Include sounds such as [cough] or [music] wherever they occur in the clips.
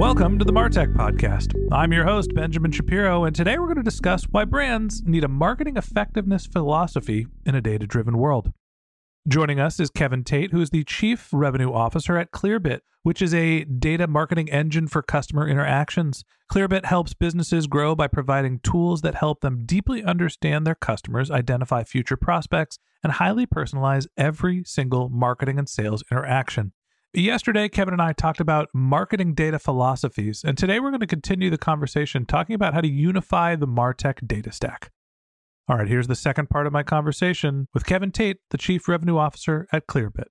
Welcome to the Martech Podcast. I'm your host, Benjamin Shapiro, and today we're going to discuss why brands need a marketing effectiveness philosophy in a data driven world. Joining us is Kevin Tate, who is the Chief Revenue Officer at Clearbit, which is a data marketing engine for customer interactions. Clearbit helps businesses grow by providing tools that help them deeply understand their customers, identify future prospects, and highly personalize every single marketing and sales interaction. Yesterday, Kevin and I talked about marketing data philosophies, and today we're going to continue the conversation talking about how to unify the Martech data stack. All right, here's the second part of my conversation with Kevin Tate, the Chief Revenue Officer at Clearbit.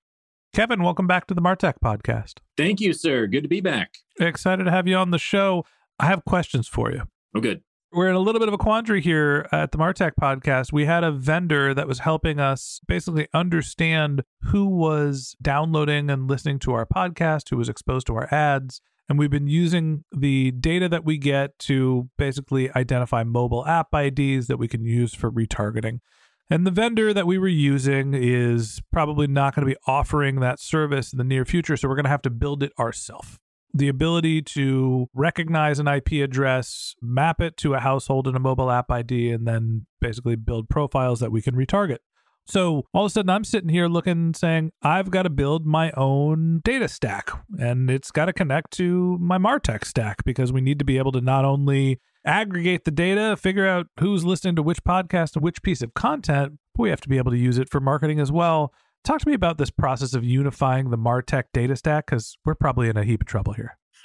Kevin, welcome back to the Martech podcast. Thank you, sir. Good to be back. Excited to have you on the show. I have questions for you. Oh, good we're in a little bit of a quandary here at the Martech podcast. We had a vendor that was helping us basically understand who was downloading and listening to our podcast, who was exposed to our ads. And we've been using the data that we get to basically identify mobile app IDs that we can use for retargeting. And the vendor that we were using is probably not going to be offering that service in the near future. So we're going to have to build it ourselves the ability to recognize an IP address, map it to a household and a mobile app ID, and then basically build profiles that we can retarget. So all of a sudden, I'm sitting here looking, saying, I've got to build my own data stack, and it's got to connect to my Martech stack because we need to be able to not only aggregate the data, figure out who's listening to which podcast and which piece of content, but we have to be able to use it for marketing as well. Talk to me about this process of unifying the Martech data stack because we're probably in a heap of trouble here. [laughs]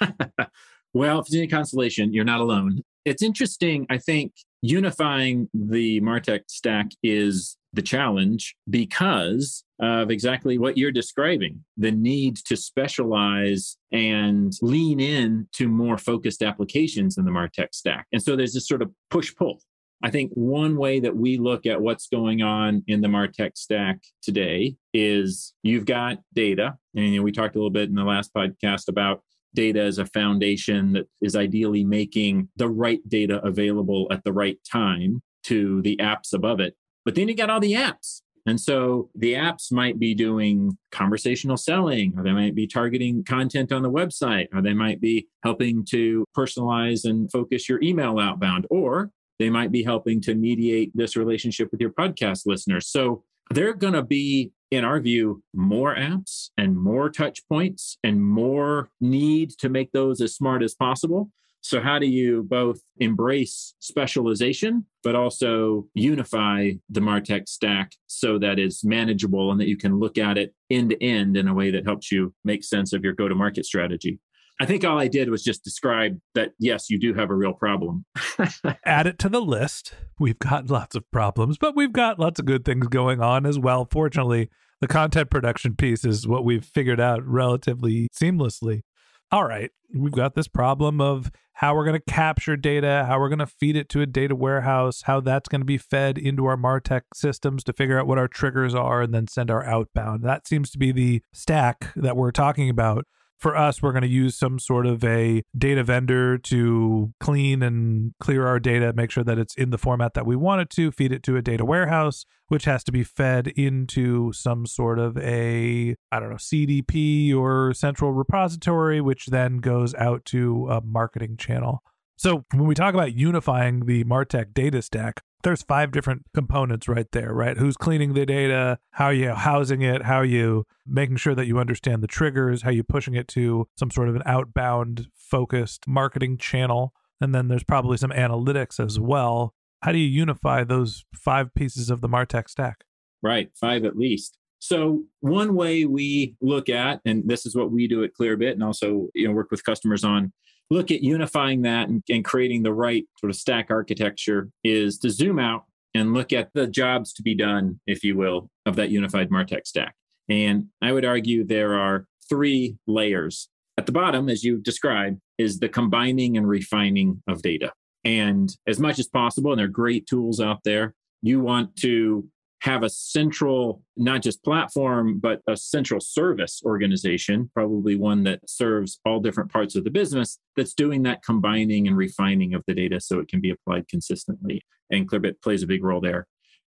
well, if it's any consolation, you're not alone. It's interesting. I think unifying the Martech stack is the challenge because of exactly what you're describing the need to specialize and lean in to more focused applications in the Martech stack. And so there's this sort of push pull. I think one way that we look at what's going on in the Martech stack today is you've got data. And you know, we talked a little bit in the last podcast about data as a foundation that is ideally making the right data available at the right time to the apps above it. But then you got all the apps. And so the apps might be doing conversational selling, or they might be targeting content on the website, or they might be helping to personalize and focus your email outbound, or they might be helping to mediate this relationship with your podcast listeners. So they're going to be, in our view, more apps and more touch points and more need to make those as smart as possible. So, how do you both embrace specialization, but also unify the Martech stack so that it's manageable and that you can look at it end to end in a way that helps you make sense of your go to market strategy? I think all I did was just describe that, yes, you do have a real problem. [laughs] Add it to the list. We've got lots of problems, but we've got lots of good things going on as well. Fortunately, the content production piece is what we've figured out relatively seamlessly. All right, we've got this problem of how we're going to capture data, how we're going to feed it to a data warehouse, how that's going to be fed into our Martech systems to figure out what our triggers are and then send our outbound. That seems to be the stack that we're talking about. For us, we're going to use some sort of a data vendor to clean and clear our data, make sure that it's in the format that we want it to, feed it to a data warehouse, which has to be fed into some sort of a, I don't know, CDP or central repository, which then goes out to a marketing channel. So when we talk about unifying the Martech data stack, there's five different components right there, right? Who's cleaning the data, how you housing it, how you making sure that you understand the triggers, how you pushing it to some sort of an outbound focused marketing channel. And then there's probably some analytics as well. How do you unify those five pieces of the Martech stack? Right, five at least. So one way we look at, and this is what we do at Clearbit, and also you know work with customers on, look at unifying that and, and creating the right sort of stack architecture is to zoom out and look at the jobs to be done, if you will, of that unified Martech stack. And I would argue there are three layers. At the bottom, as you described, is the combining and refining of data. And as much as possible, and there are great tools out there, you want to have a central, not just platform, but a central service organization, probably one that serves all different parts of the business that's doing that combining and refining of the data so it can be applied consistently. And Clearbit plays a big role there.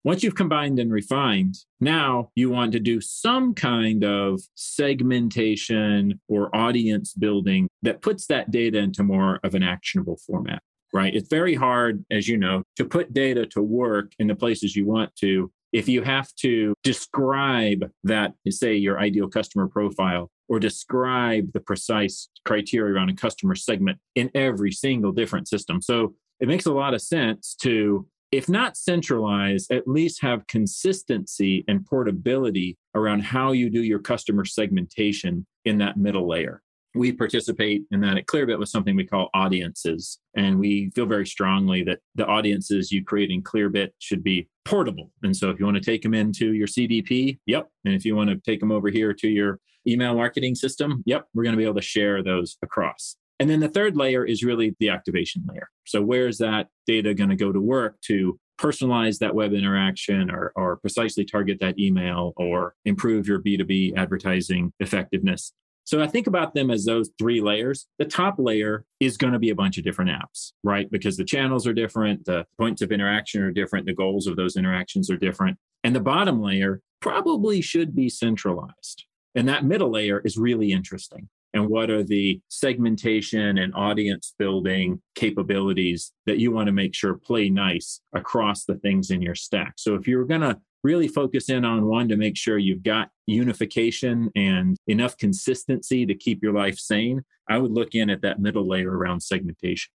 Once you've combined and refined, now you want to do some kind of segmentation or audience building that puts that data into more of an actionable format right? It's very hard, as you know, to put data to work in the places you want to if you have to describe that, say, your ideal customer profile or describe the precise criteria around a customer segment in every single different system. So it makes a lot of sense to, if not centralize, at least have consistency and portability around how you do your customer segmentation in that middle layer we participate in that at Clearbit with something we call audiences. And we feel very strongly that the audiences you create in Clearbit should be portable. And so if you want to take them into your CDP, yep. And if you want to take them over here to your email marketing system, yep, we're going to be able to share those across. And then the third layer is really the activation layer. So where's that data going to go to work to personalize that web interaction or, or precisely target that email or improve your B2B advertising effectiveness? So I think about them as those three layers. The top layer is going to be a bunch of different apps, right? Because the channels are different, the points of interaction are different, the goals of those interactions are different. And the bottom layer probably should be centralized. And that middle layer is really interesting. And what are the segmentation and audience building capabilities that you want to make sure play nice across the things in your stack? So if you're going to really focus in on one to make sure you've got unification and enough consistency to keep your life sane, I would look in at that middle layer around segmentation.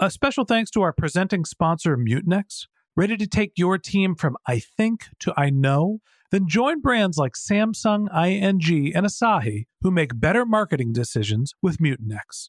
A special thanks to our presenting sponsor, Mutinex. Ready to take your team from I think to I know? Then join brands like Samsung, ING, and Asahi who make better marketing decisions with Mutinex.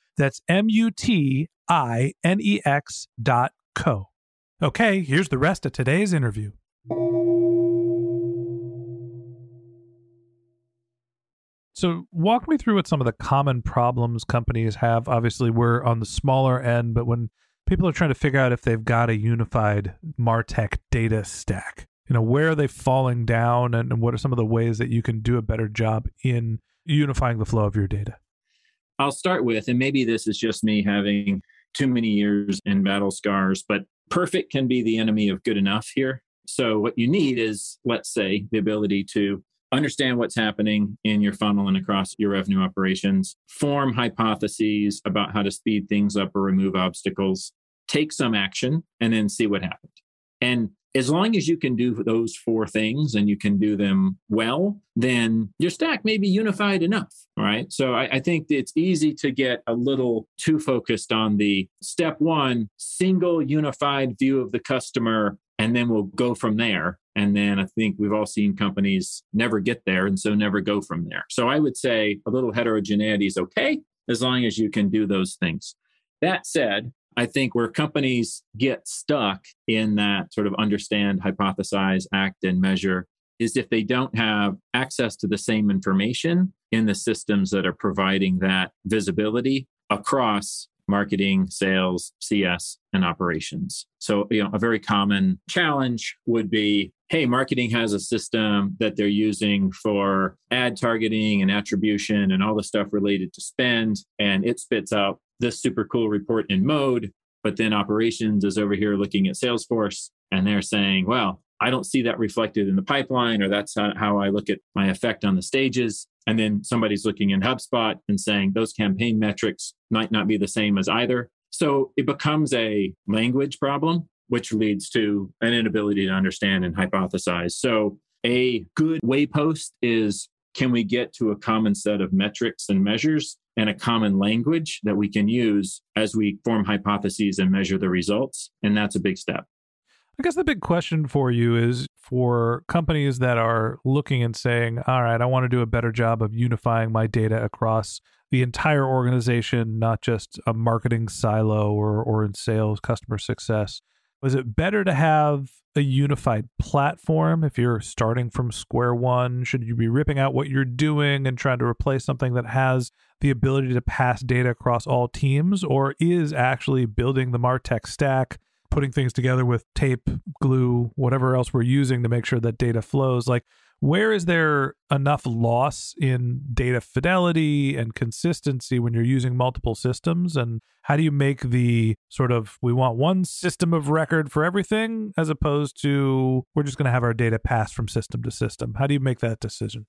That's M U T I N E X dot co. Okay, here's the rest of today's interview. So, walk me through what some of the common problems companies have. Obviously, we're on the smaller end, but when people are trying to figure out if they've got a unified Martech data stack. You know, where are they falling down and, and what are some of the ways that you can do a better job in unifying the flow of your data? I'll start with, and maybe this is just me having too many years in battle scars, but perfect can be the enemy of good enough here. So, what you need is, let's say, the ability to understand what's happening in your funnel and across your revenue operations, form hypotheses about how to speed things up or remove obstacles, take some action, and then see what happened. And as long as you can do those four things and you can do them well, then your stack may be unified enough. Right. So I, I, think it's easy to get a little too focused on the step one, single unified view of the customer, and then we'll go from there. And then I think we've all seen companies never get there and so never go from there. So I would say a little heterogeneity is okay as long as you can do those things. That said, I think where companies get stuck in that sort of understand, hypothesize, act, and measure is if they don't have access to the same information in the systems that are providing that visibility across marketing, sales, CS, and operations. So, you know, a very common challenge would be hey, marketing has a system that they're using for ad targeting and attribution and all the stuff related to spend, and it spits out this super cool report in mode. But then operations is over here looking at Salesforce and they're saying, well, I don't see that reflected in the pipeline, or that's how I look at my effect on the stages. And then somebody's looking in HubSpot and saying those campaign metrics might not be the same as either. So it becomes a language problem, which leads to an inability to understand and hypothesize. So a good waypost is can we get to a common set of metrics and measures and a common language that we can use as we form hypotheses and measure the results? And that's a big step. I guess the big question for you is for companies that are looking and saying, all right, I want to do a better job of unifying my data across the entire organization, not just a marketing silo or, or in sales, customer success. Was it better to have a unified platform if you're starting from square one? Should you be ripping out what you're doing and trying to replace something that has the ability to pass data across all teams? Or is actually building the Martech stack putting things together with tape, glue, whatever else we're using to make sure that data flows. Like, where is there enough loss in data fidelity and consistency when you're using multiple systems? And how do you make the sort of we want one system of record for everything as opposed to we're just going to have our data pass from system to system? How do you make that decision?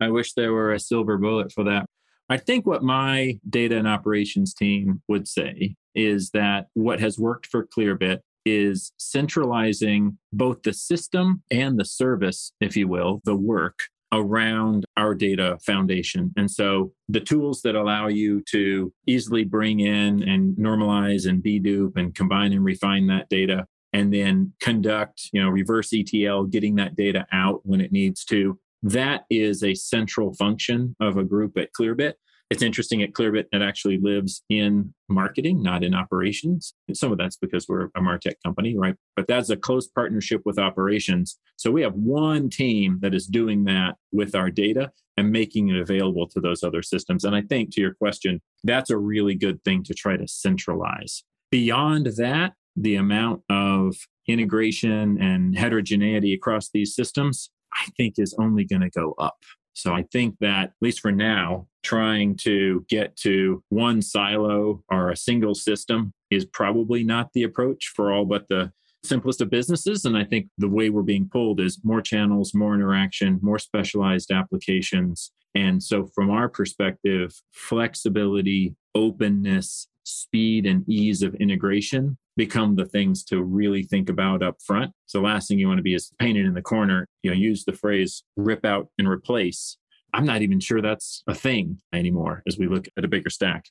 I wish there were a silver bullet for that. I think what my data and operations team would say is that what has worked for Clearbit is centralizing both the system and the service, if you will, the work around our data foundation. And so the tools that allow you to easily bring in and normalize and dedupe and combine and refine that data and then conduct, you know, reverse ETL, getting that data out when it needs to. That is a central function of a group at Clearbit. It's interesting at Clearbit it actually lives in marketing, not in operations. And some of that's because we're a Martech company, right? But that's a close partnership with operations. So we have one team that is doing that with our data and making it available to those other systems. And I think to your question, that's a really good thing to try to centralize. Beyond that, the amount of integration and heterogeneity across these systems, I think is only going to go up. So I think that, at least for now, trying to get to one silo or a single system is probably not the approach for all but the simplest of businesses. And I think the way we're being pulled is more channels, more interaction, more specialized applications. And so, from our perspective, flexibility, openness, speed, and ease of integration become the things to really think about up front. So last thing you want to be is painted in the corner, you know, use the phrase rip out and replace. I'm not even sure that's a thing anymore as we look at a bigger stack.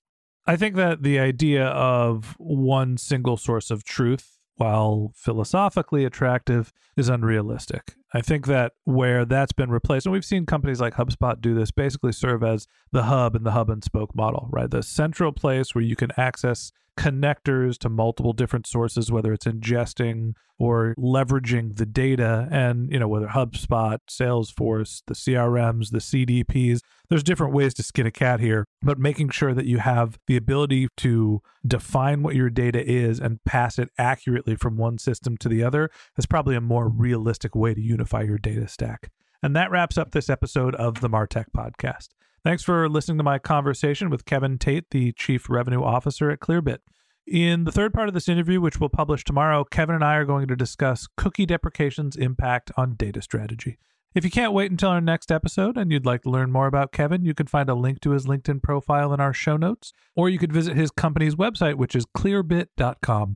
I think that the idea of one single source of truth, while philosophically attractive, is unrealistic. I think that where that's been replaced, and we've seen companies like HubSpot do this, basically serve as the hub and the hub and spoke model, right? The central place where you can access connectors to multiple different sources, whether it's ingesting or leveraging the data and, you know, whether HubSpot, Salesforce, the CRMs, the CDPs, there's different ways to skin a cat here, but making sure that you have the ability to define what your data is and pass it accurately from one system to the other is probably a more realistic way to unify your data stack. And that wraps up this episode of the Martech podcast. Thanks for listening to my conversation with Kevin Tate, the Chief Revenue Officer at Clearbit. In the third part of this interview, which we'll publish tomorrow, Kevin and I are going to discuss cookie deprecation's impact on data strategy. If you can't wait until our next episode and you'd like to learn more about Kevin, you can find a link to his LinkedIn profile in our show notes, or you could visit his company's website, which is clearbit.com.